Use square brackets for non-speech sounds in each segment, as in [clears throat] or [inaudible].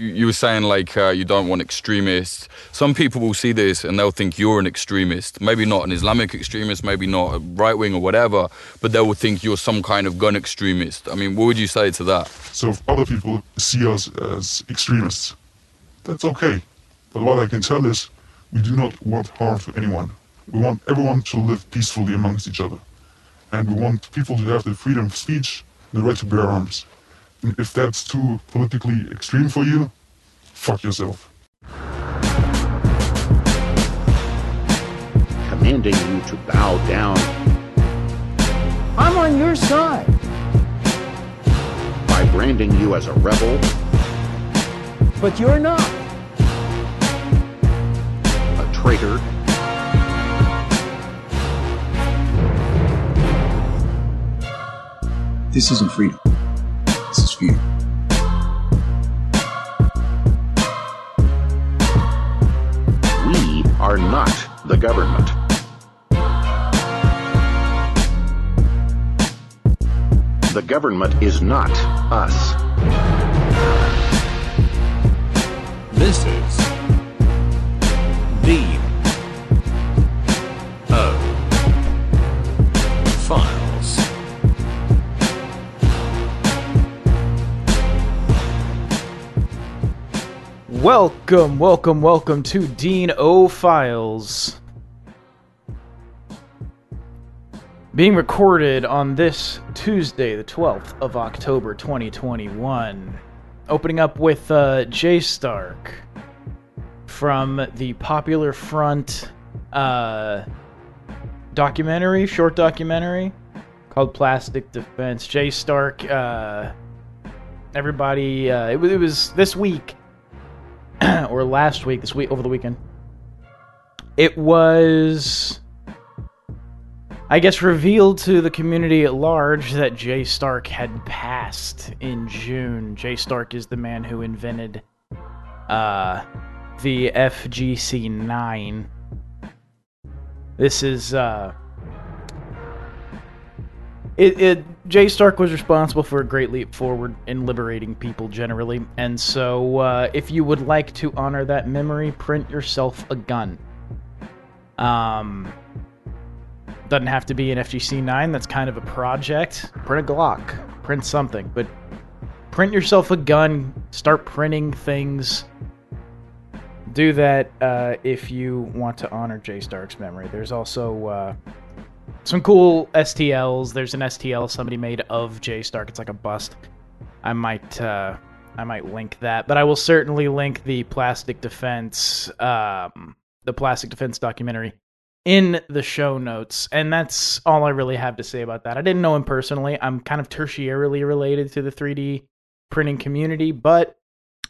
you, were saying like uh, you don't want extremists. Some people will see this and they'll think you're an extremist. Maybe not an Islamic extremist, maybe not a right wing or whatever, but they will think you're some kind of gun extremist. I mean, what would you say to that? So if other people see us as extremists, that's okay. But what I can tell is we do not want harm to anyone. We want everyone to live peacefully amongst each other. And we want people to have the freedom of speech, and the right to bear arms. And if that's too politically extreme for you, fuck yourself. commanding you to bow down I'm on your side. by branding you as a rebel, But you're not. a traitor, This isn't freedom. This is fear. we are not the government. The government is not us. Welcome, welcome, welcome to Dean O Files. Being recorded on this Tuesday, the 12th of October 2021. Opening up with uh, Jay Stark from the Popular Front uh, documentary, short documentary called Plastic Defense. Jay Stark, uh, everybody, uh, it, it was this week [clears throat] or last week, this week over the weekend. It was, I guess, revealed to the community at large that Jay Stark had passed in June. Jay Stark is the man who invented uh, the FGC 9. This is uh, it, it Jay Stark was responsible for a great leap forward in liberating people generally, and so uh, if you would like to honor that memory, print yourself a gun. Um, doesn't have to be an FGC nine. That's kind of a project. Print a Glock, print something, but print yourself a gun. Start printing things. Do that uh, if you want to honor Jay Stark's memory. There's also uh, some cool STLs. There's an STL somebody made of Jay Stark. It's like a bust. I might uh, I might link that, but I will certainly link the Plastic Defense um, the Plastic Defense documentary in the show notes. And that's all I really have to say about that. I didn't know him personally. I'm kind of tertiarily related to the 3D printing community, but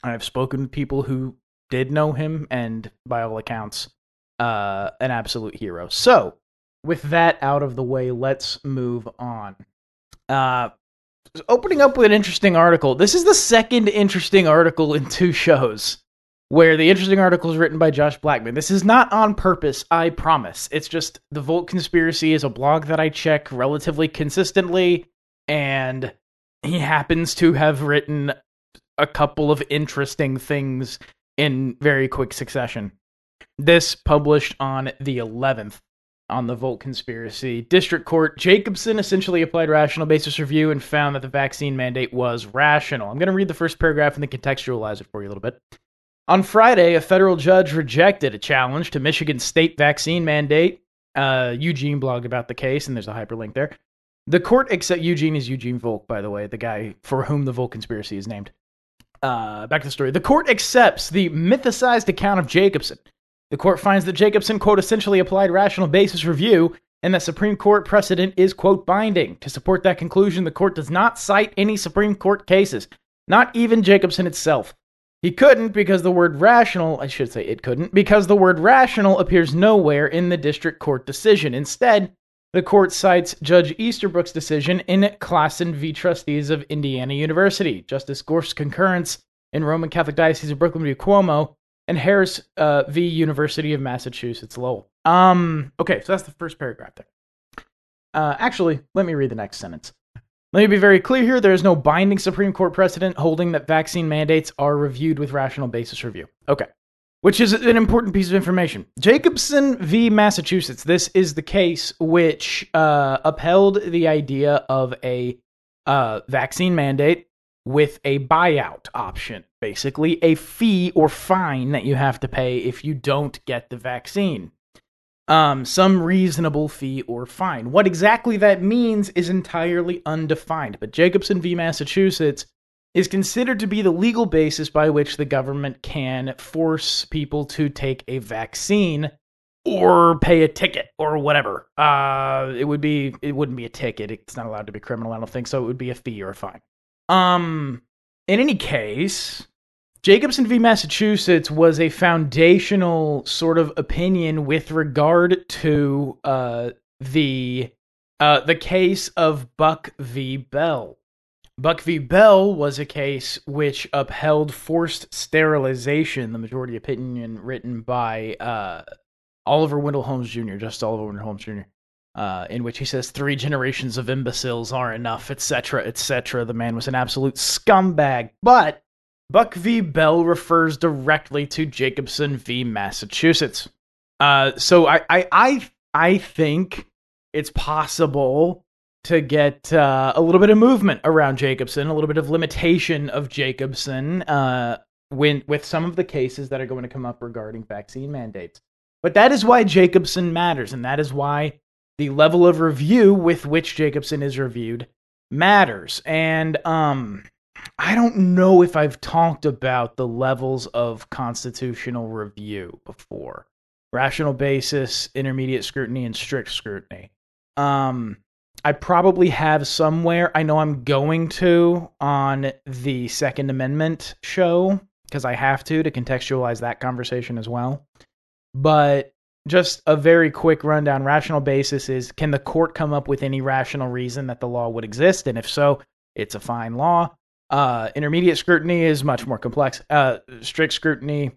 I've spoken with people who did know him, and by all accounts, uh, an absolute hero. So, with that out of the way, let's move on. Uh, opening up with an interesting article. This is the second interesting article in two shows where the interesting article is written by Josh Blackman. This is not on purpose, I promise. It's just the Volokh Conspiracy is a blog that I check relatively consistently, and he happens to have written a couple of interesting things in very quick succession. This published on the 11th on the Volokh conspiracy. District Court Jacobson essentially applied rational basis review and found that the vaccine mandate was rational. I'm going to read the first paragraph and then contextualize it for you a little bit. On Friday, a federal judge rejected a challenge to Michigan's state vaccine mandate. Uh, Eugene blogged about the case, and there's a hyperlink there. The court accept Eugene is Eugene Volokh, by the way, the guy for whom the Volokh conspiracy is named. Uh, back to the story. The court accepts the mythicized account of Jacobson. The court finds that Jacobson, quote, essentially applied rational basis review and that Supreme Court precedent is, quote, binding. To support that conclusion, the court does not cite any Supreme Court cases, not even Jacobson itself. He couldn't because the word rational, I should say it couldn't, because the word rational appears nowhere in the district court decision. Instead, the court cites Judge Easterbrook's decision in Klaassen v. Trustees of Indiana University, Justice Gorsuch's concurrence in Roman Catholic Diocese of Brooklyn v. Cuomo, and Harris uh, v. University of Massachusetts Lowell. Um, okay, so that's the first paragraph there. Uh, actually, let me read the next sentence. Let me be very clear here there is no binding Supreme Court precedent holding that vaccine mandates are reviewed with rational basis review. Okay. Which is an important piece of information. Jacobson v. Massachusetts. This is the case which uh, upheld the idea of a uh, vaccine mandate with a buyout option. Basically, a fee or fine that you have to pay if you don't get the vaccine um, some reasonable fee or fine. What exactly that means is entirely undefined, but Jacobson v. Massachusetts is considered to be the legal basis by which the government can force people to take a vaccine or pay a ticket or whatever. Uh, it would be it wouldn't be a ticket. It's not allowed to be criminal. I don't think so. It would be a fee or a fine. Um, in any case, Jacobson v. Massachusetts was a foundational sort of opinion with regard to uh, the uh, the case of Buck v. Bell. Buck v. Bell was a case which upheld forced sterilization, the majority opinion written by uh, Oliver Wendell Holmes Jr., just Oliver Wendell Holmes Jr., uh, in which he says three generations of imbeciles are enough, etc., etc. The man was an absolute scumbag. But Buck v. Bell refers directly to Jacobson v. Massachusetts. Uh, so I, I, I, I think it's possible to get uh, a little bit of movement around Jacobson, a little bit of limitation of Jacobson uh, when, with some of the cases that are going to come up regarding vaccine mandates. But that is why Jacobson matters, and that is why the level of review with which Jacobson is reviewed matters. And um, I don't know if I've talked about the levels of constitutional review before. Rational basis, intermediate scrutiny, and strict scrutiny. Um, I probably have somewhere. I know I'm going to on the Second Amendment show because I have to to contextualize that conversation as well. But just a very quick rundown rational basis is can the court come up with any rational reason that the law would exist? And if so, it's a fine law. Uh, intermediate scrutiny is much more complex. Uh, strict scrutiny,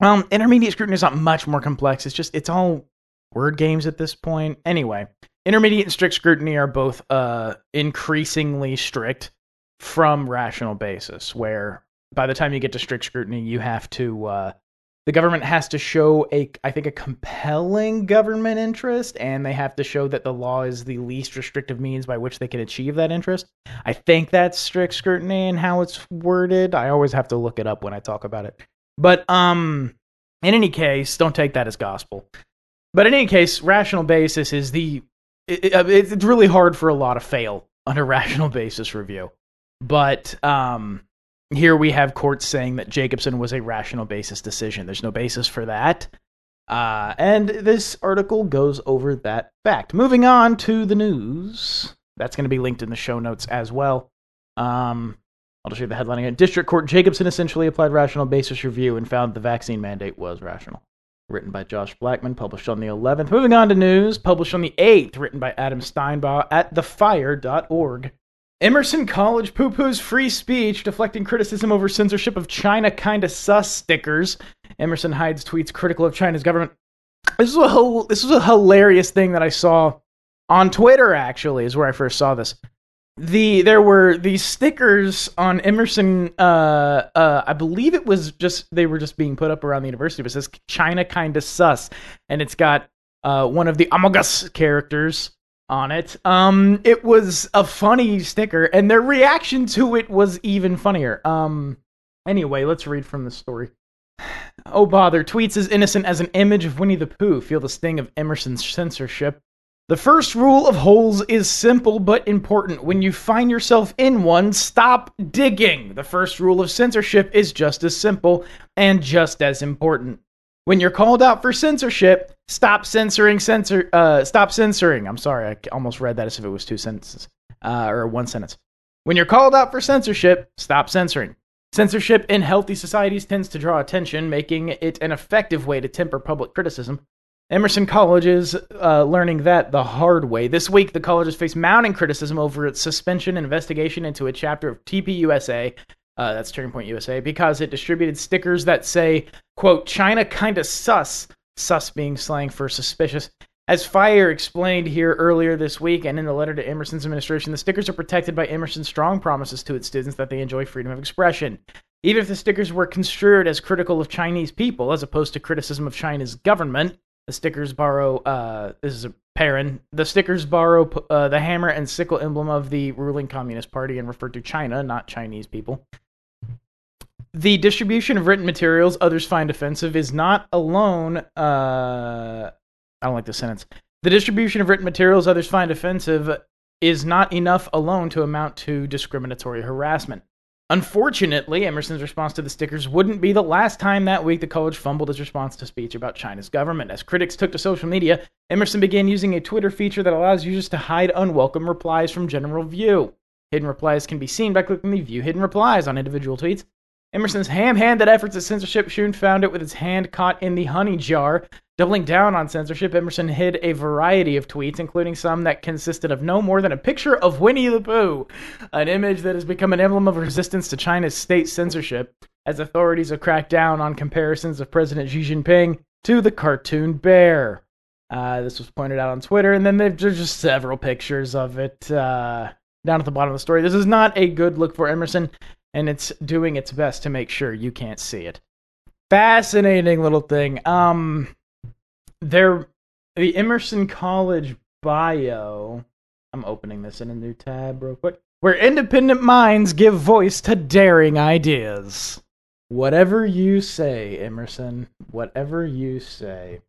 um, intermediate scrutiny is not much more complex. It's just it's all word games at this point. Anyway, intermediate and strict scrutiny are both uh increasingly strict from rational basis. Where by the time you get to strict scrutiny, you have to uh, the government has to show a i think a compelling government interest and they have to show that the law is the least restrictive means by which they can achieve that interest. I think that's strict scrutiny and how it's worded. I always have to look it up when i talk about it. But um in any case don't take that as gospel. But in any case rational basis is the it, it, it's really hard for a lot to fail under [laughs] rational basis review. But um here we have courts saying that Jacobson was a rational basis decision. There's no basis for that. Uh, and this article goes over that fact. Moving on to the news. That's going to be linked in the show notes as well. Um, I'll just read the headline again. District Court Jacobson essentially applied rational basis review and found the vaccine mandate was rational. Written by Josh Blackman, published on the 11th. Moving on to news, published on the 8th, written by Adam Steinbaugh at thefire.org. Emerson College poo poos free speech, deflecting criticism over censorship of China kinda sus stickers. Emerson hides tweets critical of China's government. This was a this was a hilarious thing that I saw on Twitter. Actually, is where I first saw this. The there were these stickers on Emerson. Uh, uh, I believe it was just they were just being put up around the university. But it says China kinda sus, and it's got uh, one of the Amogus characters on it. Um, it was a funny sticker, and their reaction to it was even funnier. Um, anyway, let's read from the story. [sighs] Oh bother! Tweets as innocent as an image of Winnie the Pooh. Feel the sting of Emerson's censorship. The first rule of holes is simple but important. When you find yourself in one, stop digging. The first rule of censorship is just as simple and just as important. When you're called out for censorship, stop censoring censor uh, stop censoring. I'm sorry, I almost read that as if it was two sentences uh, or one sentence. When you're called out for censorship, stop censoring. Censorship in healthy societies tends to draw attention, making it an effective way to temper public criticism. Emerson College is uh, learning that the hard way. This week, the college has faced mounting criticism over its suspension and investigation into a chapter of TPUSA uh, that's Turning Point USA, because it distributed stickers that say, quote, China kinda sus, sus being slang for suspicious, As Fire explained here earlier this week and in the letter to Emerson's administration, the stickers are protected by Emerson's strong promises to its students that they enjoy freedom of expression. Even if the stickers were construed as critical of Chinese people as opposed to criticism of China's government, the stickers borrow, uh, this is a parent, the stickers borrow uh, the hammer and sickle emblem of the ruling Communist Party and refer to China, not Chinese people. The distribution of written materials others find offensive is not alone. Uh, I don't like this sentence. The distribution of written materials others find offensive is not enough alone to amount to discriminatory harassment. Unfortunately, Emerson's response to the stickers wouldn't be the last time that week the college fumbled his response to speech about China's government. As critics took to social media, Emerson began using a Twitter feature that allows users to hide unwelcome replies from general view. Hidden replies can be seen by clicking the View Hidden Replies on individual tweets. Emerson's ham handed efforts at censorship soon found it with its hand caught in the honey jar. Doubling down on censorship, Emerson hid a variety of tweets, including some that consisted of no more than a picture of Winnie the Pooh, an image that has become an emblem of resistance to China's state censorship, as authorities have cracked down on comparisons of President Xi Jinping to the cartoon bear. Uh, this was pointed out on Twitter, and then there's just several pictures of it uh, down at the bottom of the story. This is not a good look for Emerson, and it's doing its best to make sure you can't see it. Fascinating little thing. Um, there, the Emerson College bio. I'm opening this in a new tab real quick. Where independent minds give voice to daring ideas. Whatever you say, Emerson. Whatever you say.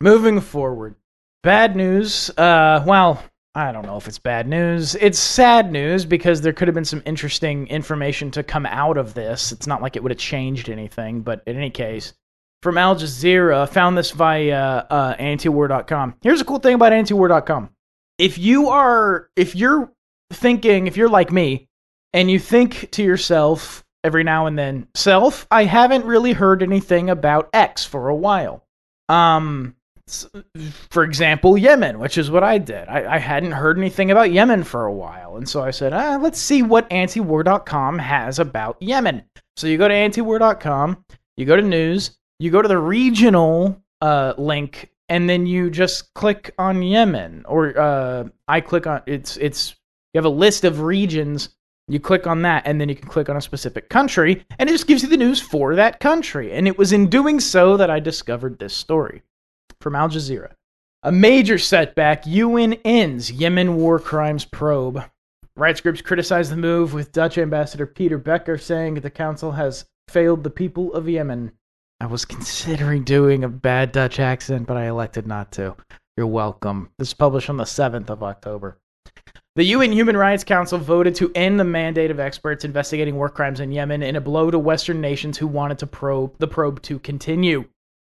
Moving forward. Bad news. Uh, well, I don't know if it's bad news. It's sad news because there could have been some interesting information to come out of this. It's not like it would have changed anything, but in any case, from Al Jazeera, found this via uh, antiwar.com. Here's a cool thing about antiwar.com. If you are, if you're thinking, if you're like me, and you think to yourself every now and then, self, I haven't really heard anything about X for a while. Um, for example, Yemen, which is what I did. I, I, hadn't heard anything about Yemen for a while. And so I said, ah, let's see what antiwar.com has about Yemen. So you go to antiwar.com, you go to news, you go to the regional uh, link, and then you just click on Yemen. Or uh, I click on it's it's you have a list of regions. You click on that, and then you can click on a specific country, and it just gives you the news for that country. And it was in doing so that I discovered this story from Al Jazeera. A major setback UN ends Yemen war crimes probe. Rights groups criticize the move, with Dutch Ambassador Peter Becker saying the council has failed the people of Yemen. I was considering doing a bad Dutch accent, but I elected not to. You're welcome. This is published on the 7th of October. The UN Human Rights Council voted to end the mandate of experts investigating war crimes in Yemen in a blow to Western nations who wanted to probe the probe to continue.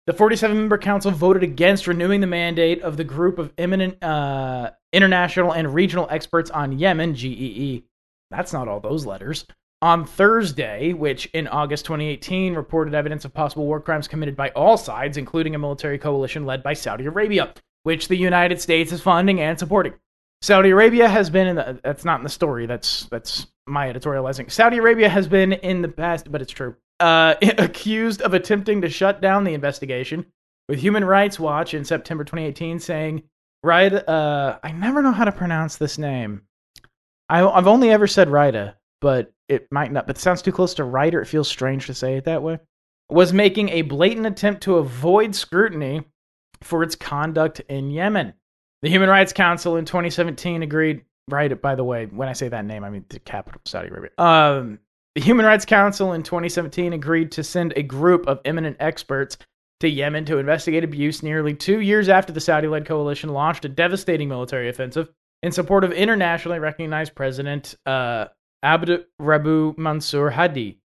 The 47 member council voted against renewing the mandate of the group of eminent uh, international and regional experts on Yemen, GEE. That's not all those letters. On Thursday, which in August 2018 reported evidence of possible war crimes committed by all sides, including a military coalition led by Saudi Arabia, which the United States is funding and supporting. Saudi Arabia has been in the that's not in the story, that's that's my editorializing. Saudi Arabia has been in the past, but it's true uh, [laughs] accused of attempting to shut down the investigation, with Human Rights Watch in September 2018 saying, "Right, uh, I never know how to pronounce this name. I, have only ever said Rida, but it might not. But it sounds too close to writer. It feels strange to say it that way. Was making a blatant attempt to avoid scrutiny for its conduct in Yemen. The Human Rights Council in 2017 agreed. Right, by the way, when I say that name, I mean the capital of Saudi Arabia. Um, the Human Rights Council in 2017 agreed to send a group of eminent experts to Yemen to investigate abuse nearly two years after the Saudi led coalition launched a devastating military offensive in support of internationally recognized President uh, Abd Rabu Mansur Hadi,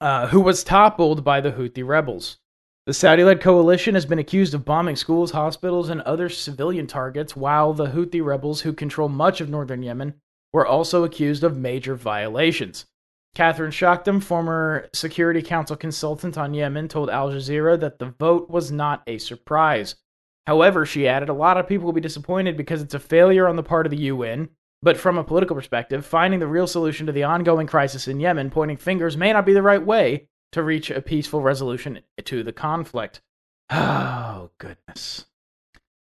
uh, who was toppled by the Houthi rebels. The Saudi led coalition has been accused of bombing schools, hospitals, and other civilian targets, while the Houthi rebels, who control much of northern Yemen, were also accused of major violations. Catherine Shakhtam, former Security Council consultant on Yemen, told Al Jazeera that the vote was not a surprise. However, she added, a lot of people will be disappointed because it's a failure on the part of the UN. But from a political perspective, finding the real solution to the ongoing crisis in Yemen, pointing fingers may not be the right way to reach a peaceful resolution to the conflict. Oh, goodness.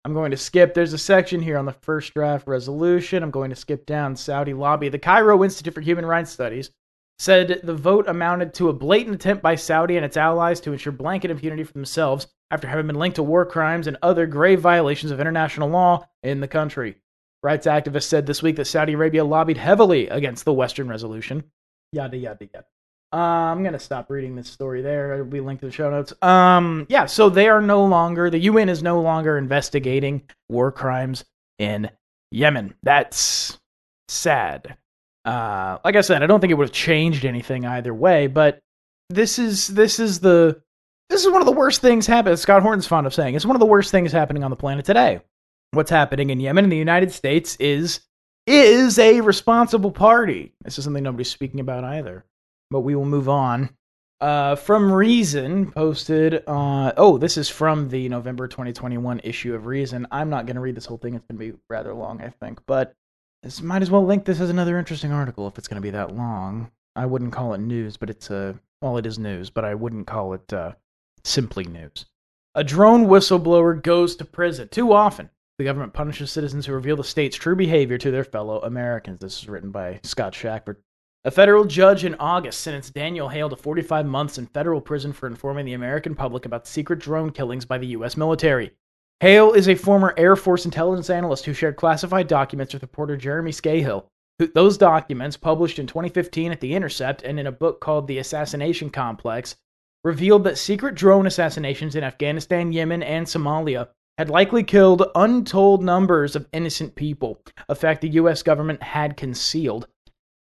I'm going to skip. There's a section here on the first draft resolution. I'm going to skip down Saudi lobby. The Cairo Institute for Human Rights Studies said the vote amounted to a blatant attempt by Saudi and its allies to ensure blanket impunity for themselves after having been linked to war crimes and other grave violations of international law in the country. Rights activists said this week that Saudi Arabia lobbied heavily against the Western resolution. Yada, yada, yada. Uh, I'm going to stop reading this story there. It'll be linked to the show notes. Um, yeah, so they are no longer, the UN is no longer investigating war crimes in Yemen. That's sad. Uh, like I said, I don't think it would have changed anything either way, but this is this is the this is one of the worst things happening. Scott Horton's fond of saying it's one of the worst things happening on the planet today. What's happening in Yemen and the United States is is a responsible party. This is something nobody's speaking about either. But we will move on. Uh, from Reason posted. Uh, oh, this is from the November 2021 issue of Reason. I'm not going to read this whole thing. It's going to be rather long, I think. But this might as well link this as another interesting article if it's going to be that long. I wouldn't call it news, but it's a well, it is news, but I wouldn't call it uh, simply news. A drone whistleblower goes to prison too often. The government punishes citizens who reveal the state's true behavior to their fellow Americans. This is written by Scott Shackford. A federal judge in August sentenced Daniel Hale to 45 months in federal prison for informing the American public about secret drone killings by the U.S. military. Hale is a former Air Force intelligence analyst who shared classified documents with reporter Jeremy Scahill. Those documents, published in 2015 at The Intercept and in a book called The Assassination Complex, revealed that secret drone assassinations in Afghanistan, Yemen, and Somalia had likely killed untold numbers of innocent people, a fact the U.S. government had concealed.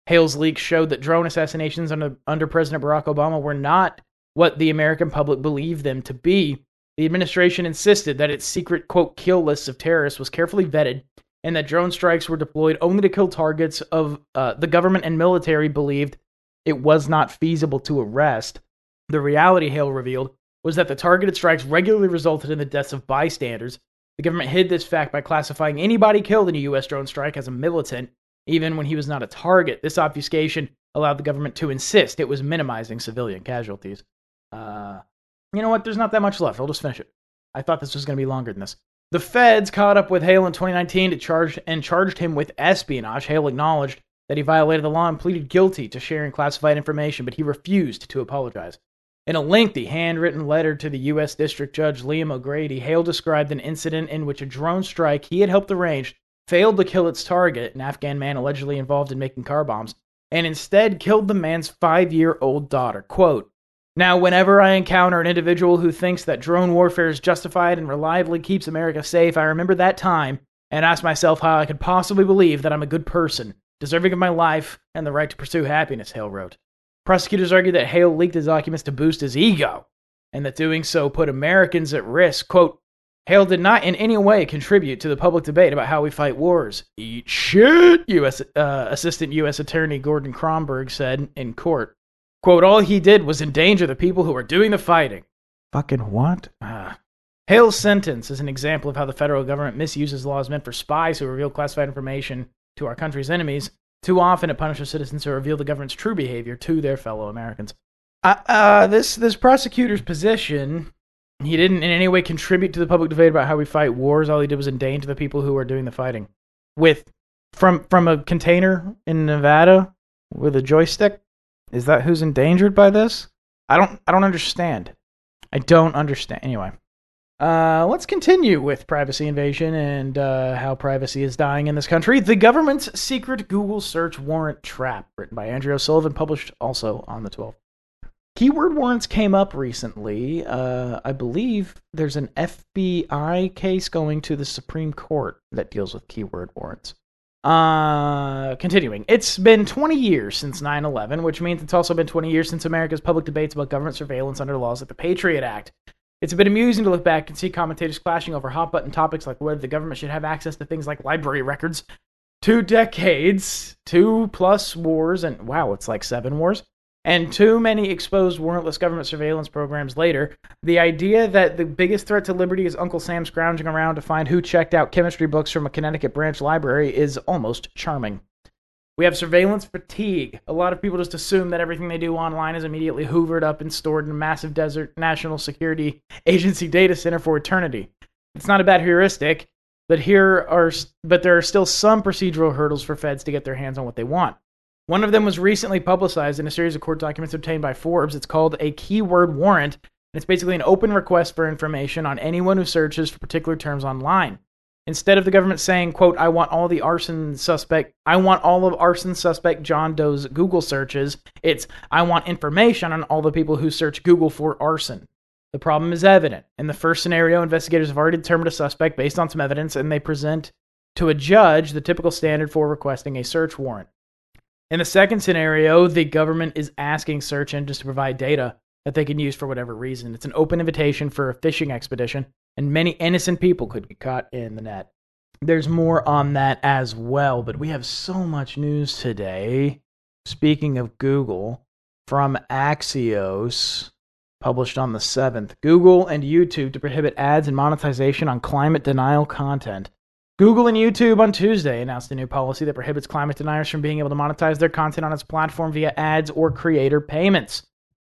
Hale's leaks showed that drone assassinations under, under President Barack Obama were not what the American public believed them to be, the administration insisted that its secret, quote, kill list of terrorists was carefully vetted and that drone strikes were deployed only to kill targets of uh, the government and military believed it was not feasible to arrest. The reality Hale revealed was that the targeted strikes regularly resulted in the deaths of bystanders. The government hid this fact by classifying anybody killed in a U.S. drone strike as a militant, even when he was not a target. This obfuscation allowed the government to insist it was minimizing civilian casualties. Uh, you know what? There's not that much left. I'll just finish it. I thought this was going to be longer than this. The feds caught up with Hale in 2019 to charge and charged him with espionage. Hale acknowledged that he violated the law and pleaded guilty to sharing classified information, but he refused to apologize. In a lengthy handwritten letter to the U.S. District Judge Liam O'Grady, Hale described an incident in which a drone strike he had helped arrange failed to kill its target, an Afghan man allegedly involved in making car bombs, and instead killed the man's five year old daughter. Quote, now, whenever I encounter an individual who thinks that drone warfare is justified and reliably keeps America safe, I remember that time and ask myself how I could possibly believe that I'm a good person, deserving of my life and the right to pursue happiness, Hale wrote. Prosecutors argue that Hale leaked the documents to boost his ego, and that doing so put Americans at risk. Quote, Hale did not in any way contribute to the public debate about how we fight wars. Eat shit, U.S. Uh, Assistant U.S. Attorney Gordon Kromberg said in court. Quote, all he did was endanger the people who are doing the fighting. Fucking what? Ah. Hale's sentence is an example of how the federal government misuses laws meant for spies who reveal classified information to our country's enemies. Too often it punishes citizens who reveal the government's true behavior to their fellow Americans. Uh, uh, this, this prosecutor's position, he didn't in any way contribute to the public debate about how we fight wars. All he did was endanger the people who are doing the fighting. With, from, from a container in Nevada with a joystick? Is that who's endangered by this? I don't I don't understand. I don't understand. Anyway, uh, let's continue with privacy invasion and uh, how privacy is dying in this country. The government's secret Google search warrant trap, written by Andrew O'Sullivan, published also on the 12th. Keyword warrants came up recently. Uh, I believe there's an FBI case going to the Supreme Court that deals with keyword warrants. Uh, continuing. It's been 20 years since 9 11, which means it's also been 20 years since America's public debates about government surveillance under laws like the Patriot Act. It's been amusing to look back and see commentators clashing over hot button topics like whether the government should have access to things like library records. Two decades, two plus wars, and wow, it's like seven wars and too many exposed warrantless government surveillance programs later, the idea that the biggest threat to liberty is Uncle Sam scrounging around to find who checked out chemistry books from a Connecticut branch library is almost charming. We have surveillance fatigue. A lot of people just assume that everything they do online is immediately hoovered up and stored in a massive desert national security [laughs] agency data center for eternity. It's not a bad heuristic. But here are but there are still some procedural hurdles for feds to get their hands on what they want. One of them was recently publicized in a series of court documents obtained by Forbes. It's called a keyword warrant, and it's basically an open request for information on anyone who searches for particular terms online. Instead of the government saying, quote, I want all the arson suspect, I want all of arson suspect John Doe's Google searches, it's, I want information on all the people who search Google for arson. The problem is evident. In the first scenario, investigators have already determined a suspect based on some evidence, and they present to a judge the typical standard for requesting a search warrant. In the second scenario, the government is asking search engines to provide data that they can use for whatever reason. It's an open invitation for a fishing expedition, and many innocent people could get caught in the net. There's more on that as well, but we have so much news today. Speaking of Google, from Axios, published on the 7th Google and YouTube to prohibit ads and monetization on climate denial content. Google and YouTube on Tuesday announced a new policy that prohibits climate deniers from being able to monetize their content on its platform via ads or creator payments.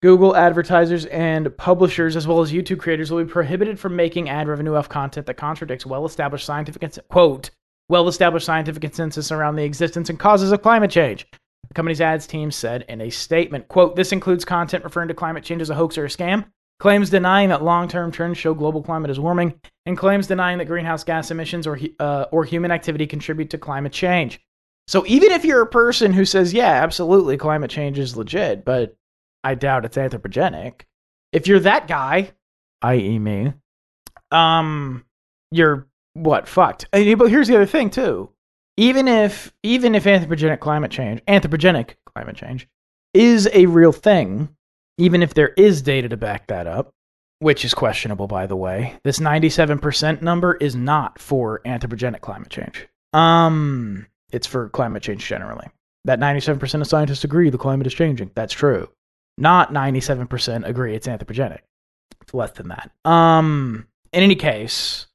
Google advertisers and publishers, as well as YouTube creators, will be prohibited from making ad revenue off content that contradicts well-established scientific quote well-established scientific consensus around the existence and causes of climate change. The company's ads team said in a statement, quote, this includes content referring to climate change as a hoax or a scam, claims denying that long-term trends show global climate is warming, and claims denying that greenhouse gas emissions or, uh, or human activity contribute to climate change. So even if you're a person who says, yeah, absolutely, climate change is legit, but I doubt it's anthropogenic. If you're that guy, i.e., me, um, you're what fucked. And, but here's the other thing too. Even if even if anthropogenic climate change, anthropogenic climate change, is a real thing, even if there is data to back that up, which is questionable by the way, this 97% number is not for anthropogenic climate change. Um, it's for climate change generally. That 97% of scientists agree the climate is changing. That's true not 97% agree it's anthropogenic. It's less than that. Um, in any case,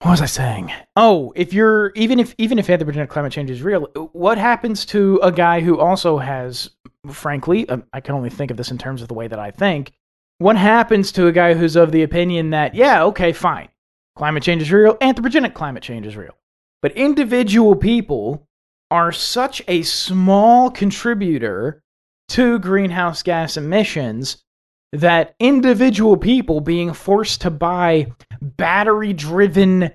what was I saying? Oh, if you're even if even if anthropogenic climate change is real, what happens to a guy who also has, frankly, um, I can only think of this in terms of the way that I think. What happens to a guy who's of the opinion that yeah, okay, fine, climate change is real, anthropogenic climate change is real, but individual people are such a small contributor to greenhouse gas emissions that individual people being forced to buy battery driven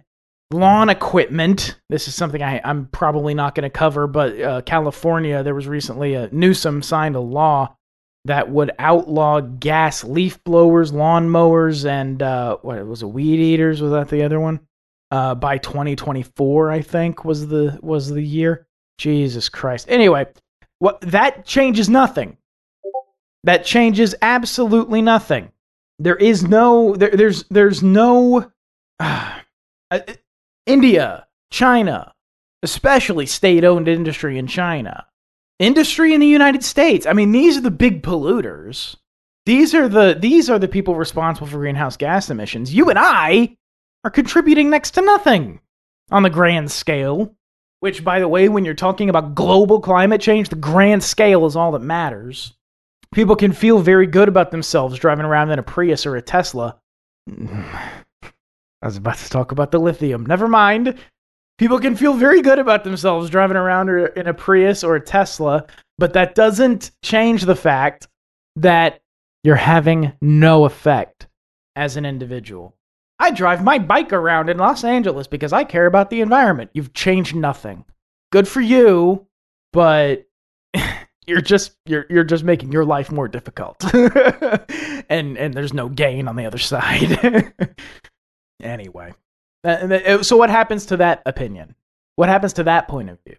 lawn equipment. This is something I, am probably not going to cover, but uh, California, there was recently a Newsom signed a law that would outlaw gas leaf blowers, lawn mowers, and uh, what was it, weed eaters? Was that the other one? Uh, by 2024, I think was the was the year. Jesus Christ. Anyway, what that changes nothing. That changes absolutely nothing. There is no there, there's there's no [sighs] uh, India, China, especially state-owned industry in China. Industry in the United States. I mean, these are the big polluters. These are the these are the people responsible for greenhouse gas emissions. You and I are contributing next to nothing on the grand scale. Which, by the way, when you're talking about global climate change, the grand scale is all that matters. People can feel very good about themselves driving around in a Prius or a Tesla. I was about to talk about the lithium. Never mind. People can feel very good about themselves driving around in a Prius or a Tesla, but that doesn't change the fact that you're having no effect as an individual. I drive my bike around in Los Angeles because I care about the environment. You've changed nothing. Good for you, but [laughs] you're just you're you're just making your life more difficult. [laughs] and and there's no gain on the other side. [laughs] anyway. So what happens to that opinion? What happens to that point of view?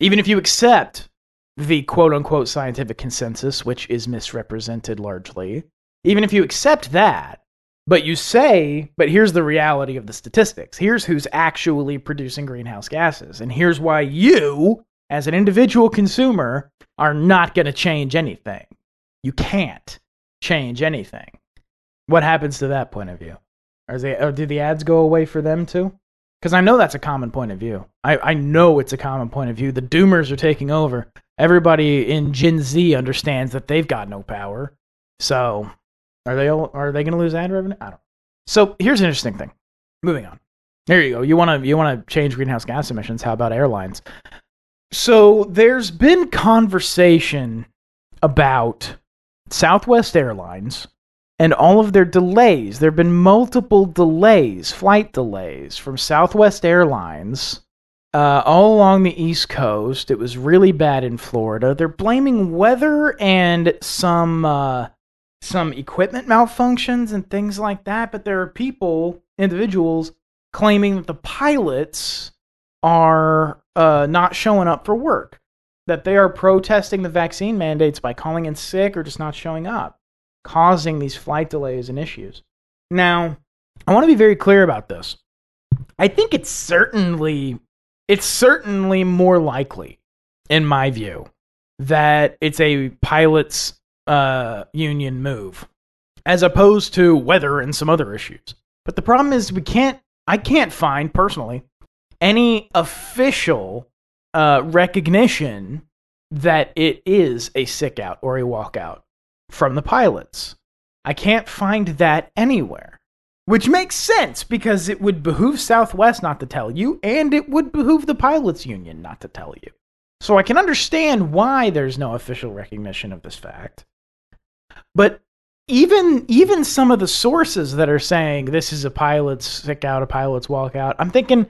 Even if you accept the quote unquote scientific consensus, which is misrepresented largely, even if you accept that, but you say, but here's the reality of the statistics. Here's who's actually producing greenhouse gases. And here's why you, as an individual consumer, are not going to change anything. You can't change anything. What happens to that point of view? Are they, or do the ads go away for them too? Because I know that's a common point of view. I, I know it's a common point of view. The doomers are taking over. Everybody in Gen Z understands that they've got no power. So are they all, are they going to lose ad revenue? I don't. Know. So here's an interesting thing. Moving on. There you go. You want to you want to change greenhouse gas emissions? How about airlines? So there's been conversation about Southwest Airlines and all of their delays. There have been multiple delays, flight delays from Southwest Airlines uh, all along the East Coast. It was really bad in Florida. They're blaming weather and some uh, some equipment malfunctions and things like that. But there are people, individuals, claiming that the pilots are uh, not showing up for work, that they are protesting the vaccine mandates by calling in sick or just not showing up, causing these flight delays and issues. Now, I want to be very clear about this. I think it's certainly it's certainly more likely, in my view, that it's a pilots uh, union move, as opposed to weather and some other issues. But the problem is we can't. I can't find personally any official uh, recognition that it is a sick out or a walkout from the pilots. I can't find that anywhere. Which makes sense because it would behoove Southwest not to tell you, and it would behoove the pilots union not to tell you. So I can understand why there's no official recognition of this fact. But even even some of the sources that are saying this is a pilot's sick out, a pilot's walkout, I'm thinking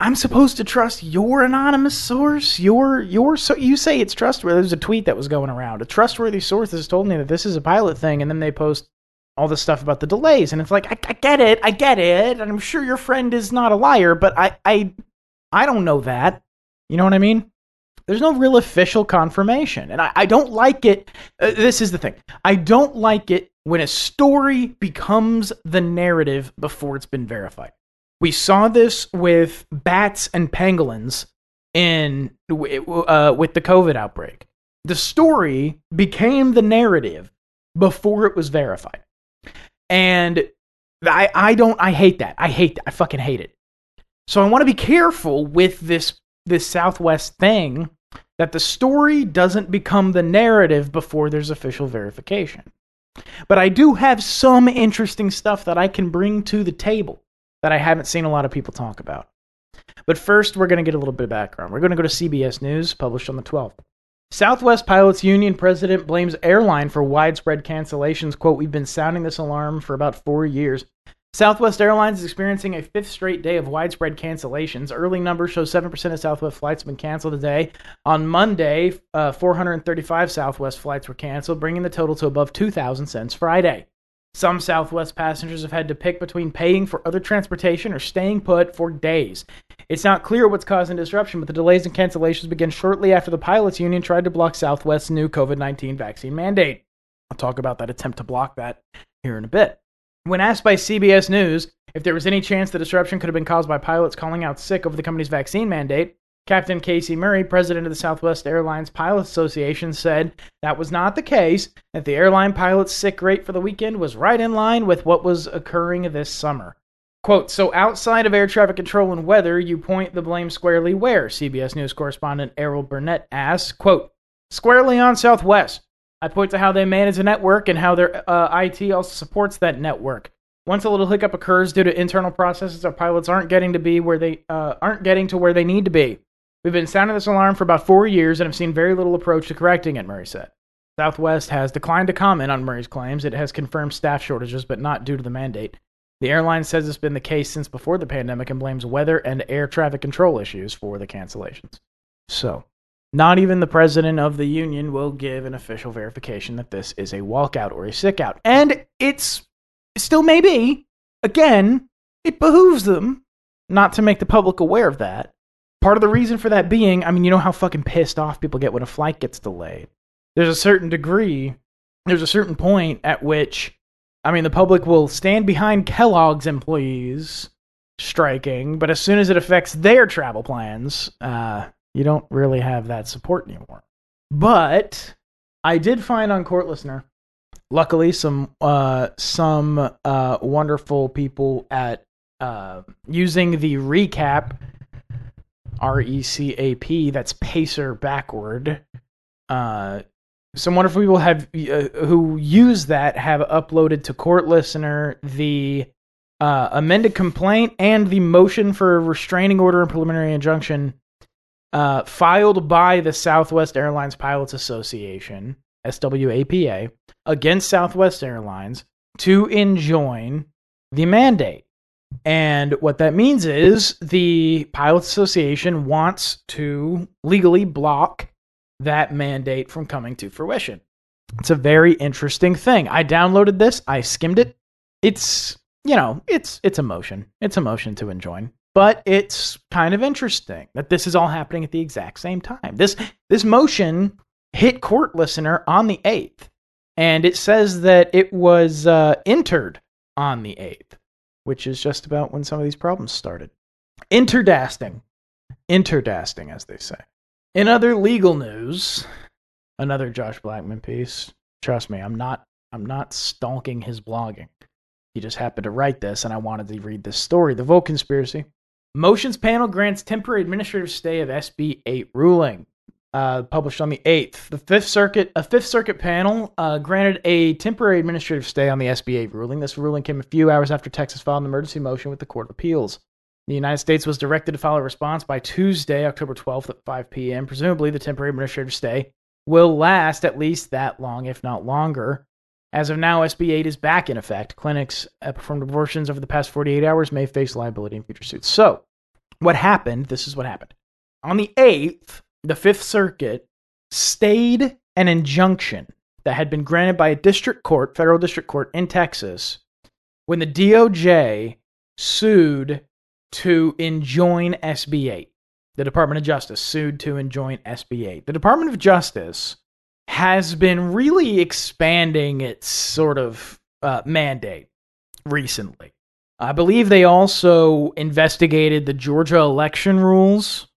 I'm supposed to trust your anonymous source. Your your so you say it's trustworthy. There's a tweet that was going around. A trustworthy source has told me that this is a pilot thing, and then they post all this stuff about the delays, and it's like I, I get it, I get it, and I'm sure your friend is not a liar, but I I I don't know that. You know what I mean? There's no real official confirmation, and I, I don't like it. Uh, this is the thing. I don't like it when a story becomes the narrative before it's been verified. We saw this with bats and pangolins in uh, with the COVID outbreak. The story became the narrative before it was verified, and I I don't I hate that. I hate that. I fucking hate it. So I want to be careful with this this Southwest thing that the story doesn't become the narrative before there's official verification. But I do have some interesting stuff that I can bring to the table that I haven't seen a lot of people talk about. But first, we're going to get a little bit of background. We're going to go to CBS News, published on the 12th. Southwest Pilots Union president blames airline for widespread cancellations. Quote, We've been sounding this alarm for about four years. Southwest Airlines is experiencing a fifth straight day of widespread cancellations. Early numbers show 7% of Southwest flights have been canceled today. On Monday, uh, 435 Southwest flights were canceled, bringing the total to above 2,000 since Friday. Some Southwest passengers have had to pick between paying for other transportation or staying put for days. It's not clear what's causing disruption, but the delays and cancellations began shortly after the pilots union tried to block Southwest's new COVID 19 vaccine mandate. I'll talk about that attempt to block that here in a bit. When asked by CBS News if there was any chance the disruption could have been caused by pilots calling out sick over the company's vaccine mandate, Captain Casey Murray, president of the Southwest Airlines Pilots Association, said that was not the case, that the airline pilot's sick rate for the weekend was right in line with what was occurring this summer. Quote, so outside of air traffic control and weather, you point the blame squarely where? CBS News correspondent Errol Barnett asked. Quote, squarely on Southwest. I point to how they manage the network and how their uh, IT also supports that network. Once a little hiccup occurs due to internal processes, our pilots aren't getting to be where they uh, aren't getting to where they need to be. We've been sounding this alarm for about four years and have seen very little approach to correcting it, Murray said. Southwest has declined to comment on Murray's claims. It has confirmed staff shortages, but not due to the mandate. The airline says it's been the case since before the pandemic and blames weather and air traffic control issues for the cancellations. So, not even the president of the union will give an official verification that this is a walkout or a sickout. And it's still maybe, again, it behooves them not to make the public aware of that. Part of the reason for that being, I mean, you know how fucking pissed off people get when a flight gets delayed. There's a certain degree, there's a certain point at which, I mean, the public will stand behind Kellogg's employees striking, but as soon as it affects their travel plans, uh, you don't really have that support anymore. But I did find on Court Listener, luckily, some uh, some uh, wonderful people at uh, using the recap R E C A P. That's Pacer backward. Uh, some wonderful people have uh, who use that have uploaded to Court Listener the uh, amended complaint and the motion for a restraining order and preliminary injunction uh, filed by the Southwest Airlines Pilots Association, SWAPA, against Southwest Airlines to enjoin the mandate. And what that means is the Pilots Association wants to legally block that mandate from coming to fruition. It's a very interesting thing. I downloaded this, I skimmed it. It's, you know, it's it's a motion. It's a motion to enjoin. But it's kind of interesting that this is all happening at the exact same time. This this motion hit court listener on the 8th, and it says that it was uh, entered on the 8th, which is just about when some of these problems started. Interdasting. Interdasting, as they say. In other legal news, another Josh Blackman piece. Trust me, I'm not I'm not stalking his blogging. He just happened to write this and I wanted to read this story. The Volokh conspiracy. Motions panel grants temporary administrative stay of SB 8 ruling. Uh, published on the 8th. The Fifth Circuit, a Fifth Circuit panel uh, granted a temporary administrative stay on the SB 8 ruling. This ruling came a few hours after Texas filed an emergency motion with the Court of Appeals. The United States was directed to file a response by Tuesday, October 12th at 5 p.m. Presumably, the temporary administrative stay will last at least that long, if not longer. As of now, SB 8 is back in effect. Clinics that performed abortions over the past 48 hours may face liability in future suits. So, what happened? This is what happened. On the 8th, the Fifth Circuit stayed an injunction that had been granted by a district court, federal district court in Texas, when the DOJ sued to enjoin SB 8. The Department of Justice sued to enjoin SB 8. The Department of Justice has been really expanding its sort of uh, mandate recently. I believe they also investigated the Georgia election rules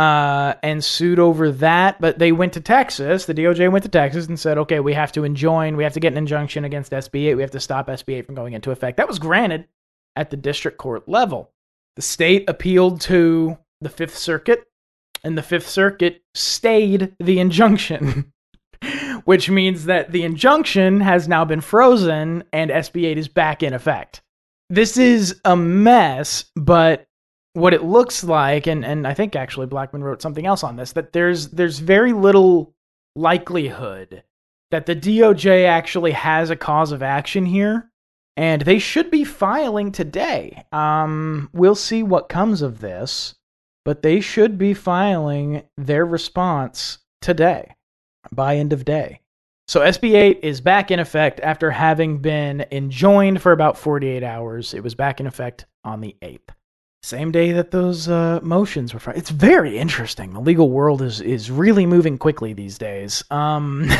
uh, and sued over that. But they went to Texas. The DOJ went to Texas and said, okay, we have to enjoin, we have to get an injunction against SB 8. We have to stop SB 8 from going into effect. That was granted at the district court level. The state appealed to the Fifth Circuit, and the Fifth Circuit stayed the injunction. [laughs] Which means that the injunction has now been frozen and SB 8 is back in effect. This is a mess, but what it looks like, and, and I think actually Blackman wrote something else on this, that there's there's very little likelihood that the DOJ actually has a cause of action here, and they should be filing today. Um, we'll see what comes of this, but they should be filing their response today by end of day. So SB 8 is back in effect after having been enjoined for about 48 hours. It was back in effect on the 8th. Same day that those uh, motions were filed. It's very interesting. The legal world is is really moving quickly these days. Um, [laughs]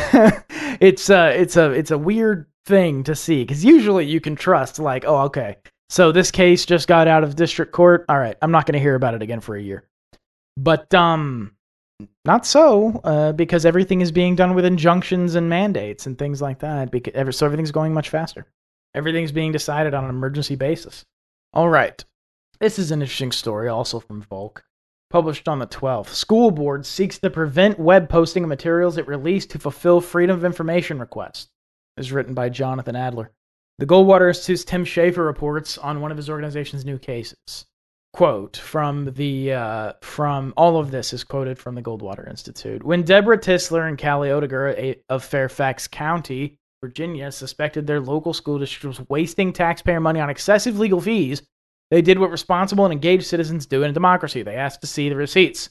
it's uh, it's a it's a weird thing to see because usually you can trust like, oh, okay, so this case just got out of district court. All right, I'm not going to hear about it again for a year. But um, not so, uh, because everything is being done with injunctions and mandates and things like that. Because so everything's going much faster. Everything's being decided on an emergency basis. All right, this is an interesting story, also from Volokh. Published on the 12th. School board seeks to prevent web posting of materials it released to fulfill Freedom of Information requests. Is written by Jonathan Adler. The Goldwater Institute's Tim Sandefur reports on one of his organization's new cases quote from the uh, from all of this is quoted from the Goldwater Institute. When Deborah Tisler and Callie Oettinger of Fairfax County, Virginia, suspected their local school district was wasting taxpayer money on excessive legal fees, they did what responsible and engaged citizens do in a democracy. They asked to see the receipts.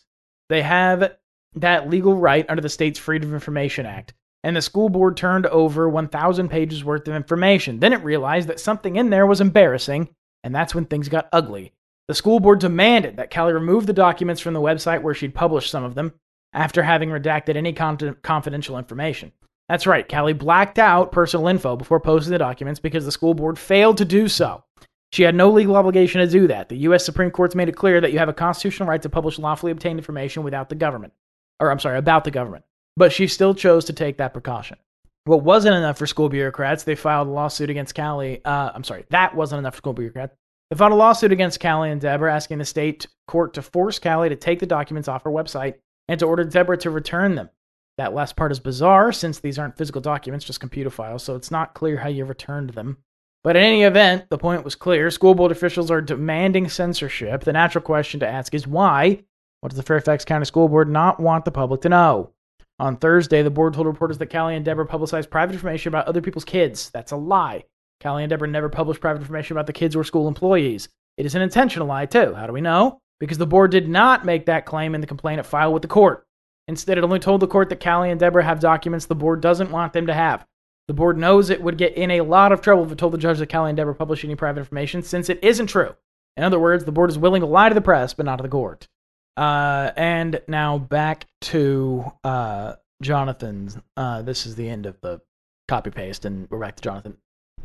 They have that legal right under the state's Freedom of Information Act. And the school board turned over 1,000 pages worth of information. Then it realized that something in there was embarrassing, and that's when things got ugly. The school board demanded that Callie remove the documents from the website where she'd published some of them after having redacted any con- confidential information. That's right, Callie blacked out personal info before posting the documents because the school board failed to do so. She had no legal obligation to do that. The U.S. Supreme Court's made it clear that you have a constitutional right to publish lawfully obtained information without the government. Or, I'm sorry, about the government. But she still chose to take that precaution. What wasn't enough for school bureaucrats, they filed a lawsuit against Callie. Uh, I'm sorry, that wasn't enough for school bureaucrats. They filed a lawsuit against Callie and Deborah, asking the state court to force Callie to take the documents off her website and to order Deborah to return them. That last part is bizarre since these aren't physical documents, just computer files, so it's not clear how you returned them. But in any event, the point was clear. School board officials are demanding censorship. The natural question to ask is why? What does the Fairfax County School Board not want the public to know? On Thursday, the board told reporters that Callie and Deborah publicized private information about other people's kids. That's a lie. Callie and Deborah never published private information about the kids or school employees. It is an intentional lie, too. How do we know? Because the board did not make that claim in the complaint it filed with the court. Instead, it only told the court that Callie and Deborah have documents the board doesn't want them to have. The board knows it would get in a lot of trouble if it told the judge that Callie and Deborah published any private information, since it isn't true. In other words, the board is willing to lie to the press, but not to the court. Uh, and now back to uh, Jonathan's. Uh, this is the end of the copy paste, and we're back to Jonathan.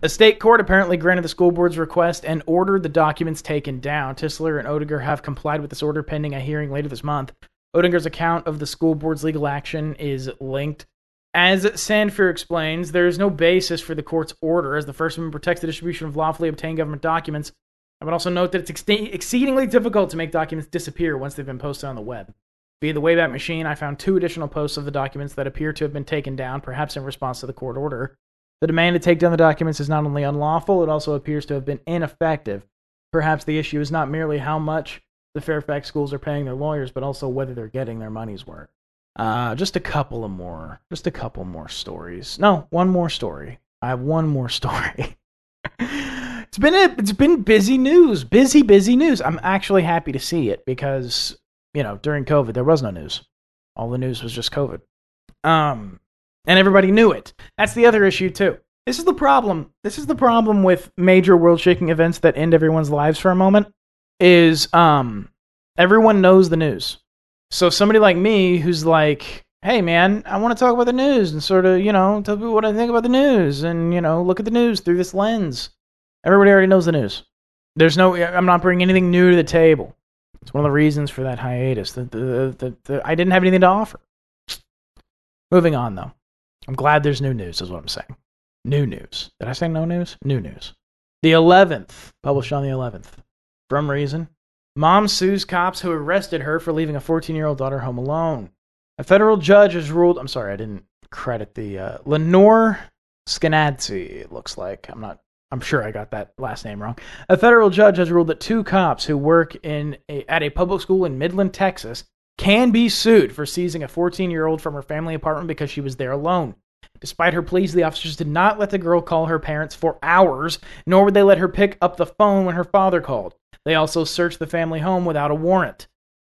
A state court apparently granted the school board's request and ordered the documents taken down. Tisler and Oettinger have complied with this order pending a hearing later this month. Oettinger's account of the school board's legal action is linked. As Sandefur explains, there is no basis for the court's order, as the First Amendment protects the distribution of lawfully obtained government documents. I would also note that it's ex- exceedingly difficult to make documents disappear once they've been posted on the web. Via the Wayback Machine, I found two additional posts of the documents that appear to have been taken down, perhaps in response to the court order. The demand to take down the documents is not only unlawful, it also appears to have been ineffective. Perhaps the issue is not merely how much the Fairfax schools are paying their lawyers, but also whether they're getting their money's worth. Uh, just a couple of more, just a couple more stories. No, one more story. I have one more [laughs] story. it's been a, it's been busy news, busy, busy news. I'm actually happy to see it because you know during COVID there was no news. All the news was just COVID. Um, and everybody knew it. That's the other issue too. This is the problem. This is the problem with major world-shaking events that end everyone's lives for a moment. Is um, everyone knows the news. So somebody like me who's like, hey man, I want to talk about the news and sort of, you know, tell people what I think about the news and, you know, look at the news through this lens. Everybody already knows the news. There's no, I'm not bringing anything new to the table. It's one of the reasons for that hiatus. The, the, the, the, I didn't have anything to offer. Moving on though. I'm glad there's new news, is what I'm saying. New news. Did I say no news? New news. The 11th, published on the 11th. From Reason. Mom sues cops who arrested her for leaving a 14 year old daughter home alone. A federal judge has ruled. I'm sorry, I didn't credit the uh, Lenore Skenazy. It looks like I'm not. I'm sure I got that last name wrong. A federal judge has ruled that two cops who work in a, at a public school in Midland, Texas, can be sued for seizing a 14 year old from her family apartment because she was there alone. Despite her pleas, the officers did not let the girl call her parents for hours, nor would they let her pick up the phone when her father called. They also searched the family home without a warrant.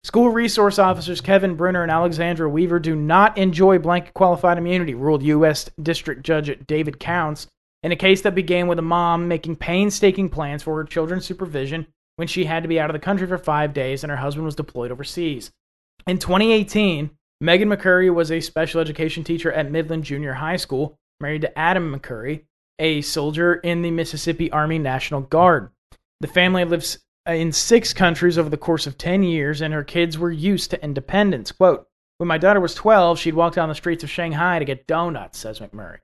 School resource officers Kevin Brunner and Alexandra Weaver do not enjoy blanket qualified immunity, ruled U.S. District Judge David Counts in a case that began with a mom making painstaking plans for her children's supervision when she had to be out of the country for five days and her husband was deployed overseas. In 2018, Megan McMurray was a special education teacher at Midland Junior High School, married to Adam McMurray, a soldier in the Mississippi Army National Guard. The family lives in six countries over the course of 10 years, and her kids were used to independence. Quote, when my daughter was 12, she'd walk down the streets of Shanghai to get donuts, says McMurray.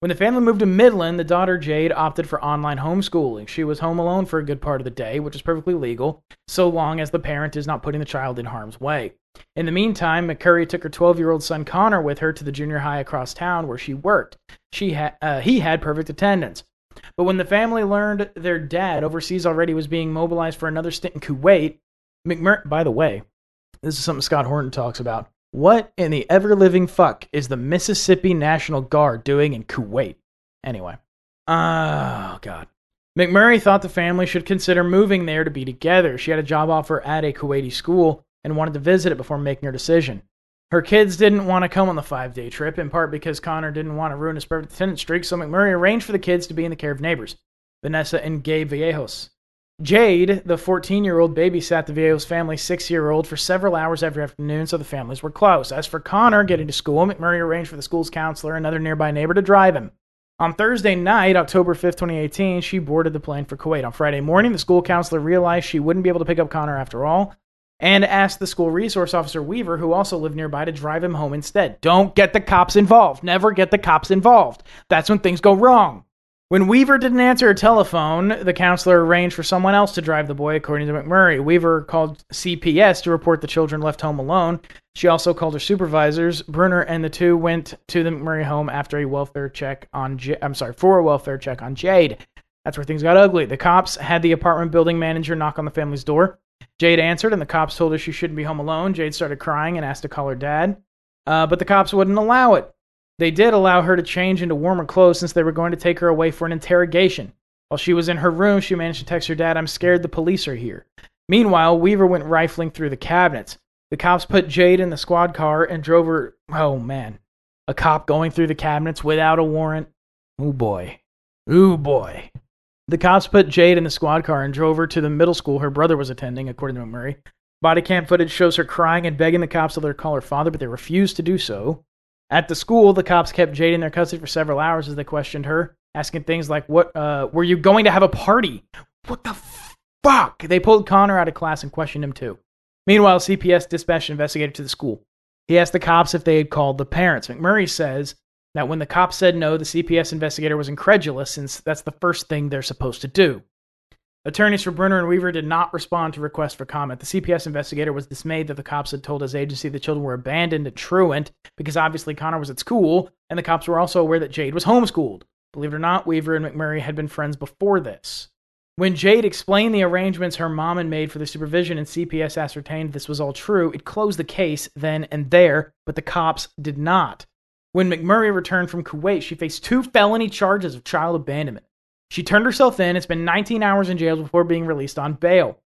When the family moved to Midland, the daughter Jade opted for online homeschooling. She was home alone for a good part of the day, which is perfectly legal, so long as the parent is not putting the child in harm's way. In the meantime, McMurray took her 12 year old son Connor with her to the junior high across town where she worked. She ha- uh, he had perfect attendance. But when the family learned their dad overseas already was being mobilized for another stint in Kuwait, McMurray, by the way, this is something Scott Horton talks about. What in the ever living fuck is the Mississippi National Guard doing in Kuwait? Anyway. Oh, God. McMurray thought the family should consider moving there to be together. She had a job offer at a Kuwaiti school and wanted to visit it before making her decision. Her kids didn't want to come on the five day trip, in part because Connor didn't want to ruin his perfect attendance streak, so McMurray arranged for the kids to be in the care of neighbors, Vanessa and Gabe Vallejos. Jade, the 14 year old, babysat the Vallejos family's six year old for several hours every afternoon, so the families were close. As for Connor getting to school, McMurray arranged for the school's counselor and another nearby neighbor to drive him. On Thursday night, October 5th, 2018, she boarded the plane for Kuwait. On Friday morning, the school counselor realized she wouldn't be able to pick up Connor after all, and asked the school resource officer Weaver, who also lived nearby, to drive him home instead. Don't get the cops involved. Never get the cops involved. That's when things go wrong. When Weaver didn't answer her telephone, the counselor arranged for someone else to drive the boy, according to McMurray. Weaver called CPS to report the children left home alone. She also called her supervisors. Brunner and the two went to the McMurray home after a welfare check on. J- I'm sorry, for a welfare check on Jade. That's where things got ugly. The cops had the apartment building manager knock on the family's door. Jade answered, and the cops told her she shouldn't be home alone. Jade started crying and asked to call her dad, uh, but the cops wouldn't allow it. They did allow her to change into warmer clothes since they were going to take her away for an interrogation. While she was in her room, she managed to text her dad, I'm scared the police are here. Meanwhile, Weaver went rifling through the cabinets. The cops put Jade in the squad car and drove her. Oh, man. A cop going through the cabinets without a warrant. Oh, boy. Oh, boy. The cops put Jade in the squad car and drove her to the middle school her brother was attending, according to McMurray. Body cam footage shows her crying and begging the cops to let her call her father, but they refused to do so. At the school, the cops kept Jade in their custody for several hours as they questioned her, asking things like, "What uh, were you going to have a party? What the fuck?" They pulled Connor out of class and questioned him too. Meanwhile, CPS dispatched an investigator to the school. He asked the cops if they had called the parents. McMurray says that when the cops said no, the CPS investigator was incredulous since that's the first thing they're supposed to do. Attorneys for Brunner and Weaver did not respond to requests for comment. The CPS investigator was dismayed that the cops had told his agency the children were abandoned at Truant because obviously Connor was at school, and the cops were also aware that Jade was homeschooled. Believe it or not, Weaver and McMurray had been friends before this. When Jade explained the arrangements her mom had made for the supervision and CPS ascertained this was all true, it closed the case then and there, but the cops did not. When McMurray returned from Kuwait, she faced two felony charges of child abandonment. She turned herself in and spent 19 hours in jail before being released on bail.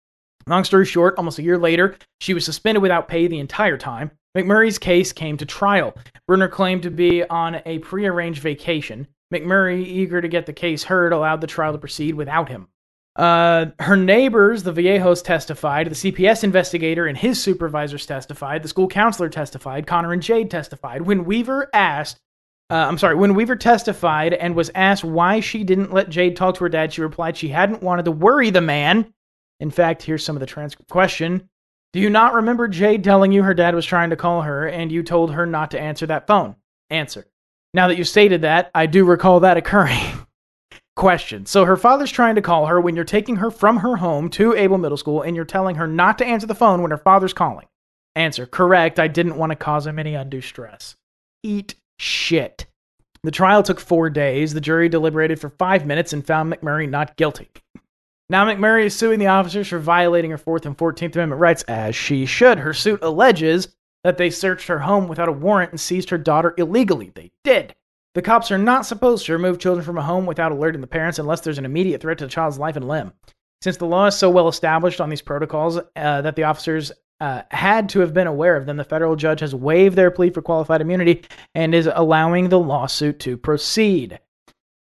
Long story short, almost a year later, she was suspended without pay the entire time. McMurray's case came to trial. Brunner claimed to be on a prearranged vacation. McMurray, eager to get the case heard, allowed the trial to proceed without him. Uh, her neighbors, the Vallejos, testified. The CPS investigator and his supervisors testified. The school counselor testified. Connor and Jade testified. When Weaver asked uh, I'm sorry, when Weaver testified and was asked why she didn't let Jade talk to her dad, she replied she hadn't wanted to worry the man. In fact, here's some of the transcript question. Do you not remember Jade telling you her dad was trying to call her and you told her not to answer that phone? Answer. Now that you stated that, I do recall that occurring. [laughs] question. So her father's trying to call her when you're taking her from her home to Abell Middle School and you're telling her not to answer the phone when her father's calling. Answer. Correct. I didn't want to cause him any undue stress. Eat shit. The trial took four days. The jury deliberated for five minutes and found McMurray not guilty. Now, McMurray is suing the officers for violating her Fourth and Fourteenth Amendment rights, as she should. Her suit alleges that they searched her home without a warrant and seized her daughter illegally. They did. The cops are not supposed to remove children from a home without alerting the parents unless there's an immediate threat to the child's life and limb. Since the law is so well established on these protocols uh, that the officers uh, had to have been aware of them, the federal judge has waived their plea for qualified immunity and is allowing the lawsuit to proceed.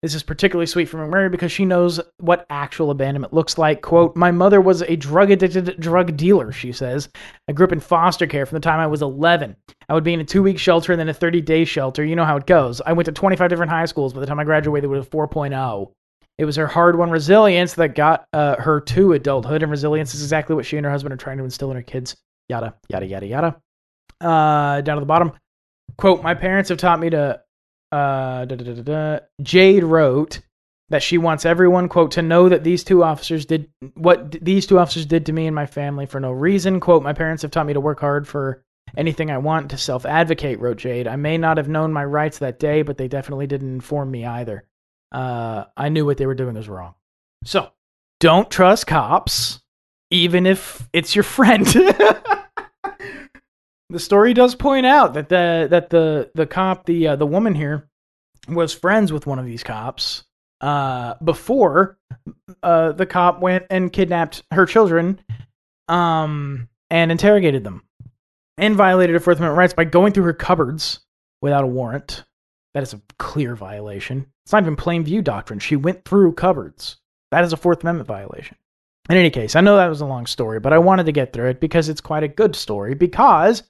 This is particularly sweet for McMurray because she knows what actual abandonment looks like. Quote, My mother was a drug addicted drug dealer, she says. I grew up in foster care from the time I was 11. I would be in a two week shelter and then a 30 day shelter. You know how it goes. I went to 25 different high schools. By the time I graduated with a 4.0. It was her hard won resilience that got uh, her to adulthood, and resilience is exactly what she and her husband are trying to instill in her kids yada, yada, yada, yada. Uh, down at the bottom, quote, My parents have taught me to. Uh, da, da, da, Jade wrote that she wants everyone, quote, to know that these two officers did what these two officers did to me and my family for no reason. Quote, My parents have taught me to work hard for anything I want, to self advocate, wrote Jade. I may not have known my rights that day, but they definitely didn't inform me either. Uh, I knew what they were doing was wrong. So, don't trust cops, even if it's your friend. [laughs] the story does point out that the that the the cop the uh, the woman here was friends with one of these cops uh, before uh, the cop went and kidnapped her children um, and interrogated them and violated her Fourth Amendment rights by going through her cupboards without a warrant. That is a clear violation. It's not even plain view doctrine. She went through cupboards. That is a Fourth Amendment violation. In any case, I know that was a long story, but I wanted to get through it because it's quite a good story because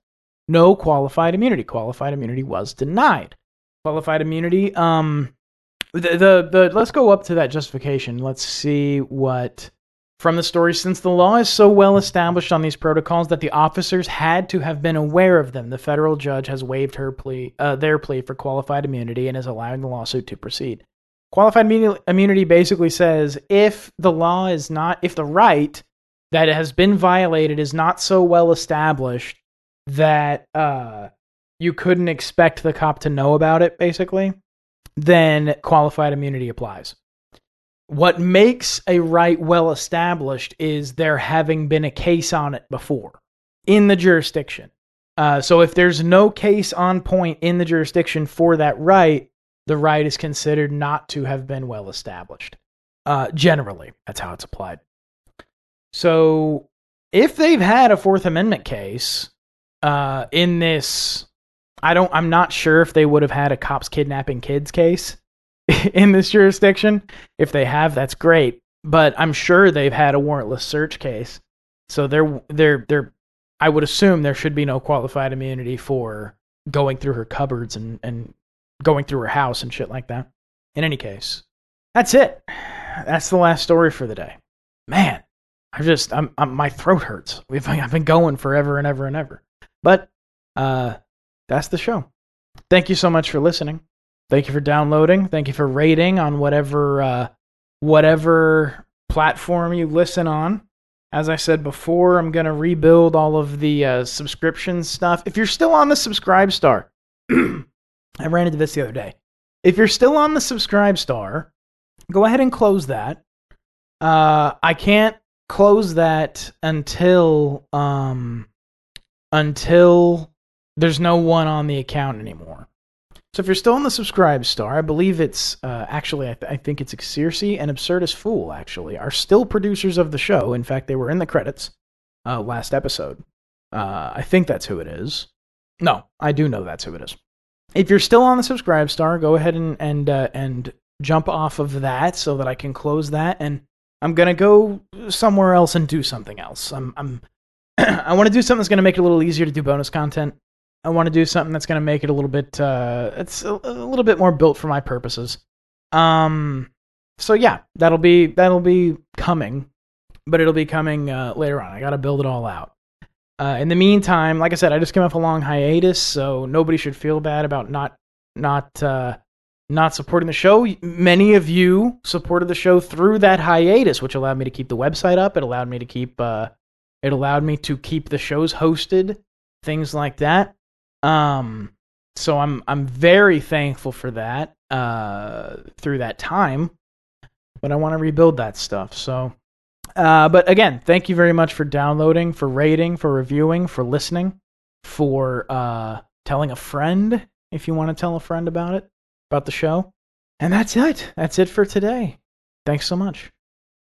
no qualified immunity. Qualified immunity was denied. Qualified immunity, um, the, the, the, let's go up to that justification. Let's see what, from the story, since the law is so well established on these protocols that the officers had to have been aware of them, the federal judge has waived her plea, uh, their plea for qualified immunity and is allowing the lawsuit to proceed. Qualified immunity basically says if the law is not, if the right that has been violated is not so well established that uh, you couldn't expect the cop to know about it, basically, then qualified immunity applies. what makes a right well established is there having been a case on it before in the jurisdiction. Uh, so if there's no case on point in the jurisdiction for that right, the right is considered not to have been well established. Uh, generally, that's how it's applied. So if they've had a Fourth Amendment case uh, in this, I don't, I'm not sure if they would have had a cops kidnapping kids case [laughs] in this jurisdiction. If they have, that's great. But I'm sure they've had a warrantless search case. So they're they're they're I would assume there should be no qualified immunity for going through her cupboards and, and going through her house and shit like that. In any case, that's it. That's the last story for the day. Man, I just I'm, I'm my throat hurts. We've I've been going forever and ever and ever. But uh that's the show. Thank you so much for listening. Thank you for downloading. Thank you for rating on whatever uh whatever platform you listen on. As I said before, I'm going to rebuild all of the uh, subscription stuff. If you're still on the subscribe star, [clears throat] I ran into this the other day. If you're still on the subscribe star, go ahead and close that. Uh, I can't close that until um, until there's no one on the account anymore. So if you're still on the subscribe star, I believe it's uh, actually I, th- I think it's Circe and Absurdus Fool actually are still producers of the show. In fact, they were in the credits uh, last episode. Uh, I think that's who it is. No, I do know that's who it is. If you're still on the subscribe star, go ahead and and uh, and jump off of that so that I can close that. And I'm gonna go somewhere else and do something else. I'm I'm [clears throat] I want to do something that's gonna make it a little easier to do bonus content. I want to do something that's going to make it a little bit uh it's a, a, little bit more built for my purposes. Um so yeah, that'll be that'll be coming, but it'll be coming uh, later on. I got to build it all out. Uh, in the meantime, like I said, I just came off a long hiatus, so nobody should feel bad about not not uh, not supporting the show. Many of you supported the show through that hiatus, which allowed me to keep the website up. It allowed me to keep uh, it allowed me to keep the shows hosted, things like that. Um, so I'm I'm very thankful for that uh, through that time, but I want to rebuild that stuff. So, uh, but again, thank you very much for downloading, for rating, for reviewing, for listening, for uh, telling a friend if you want to tell a friend about it, about the show. And that's it. That's it for today. Thanks so much.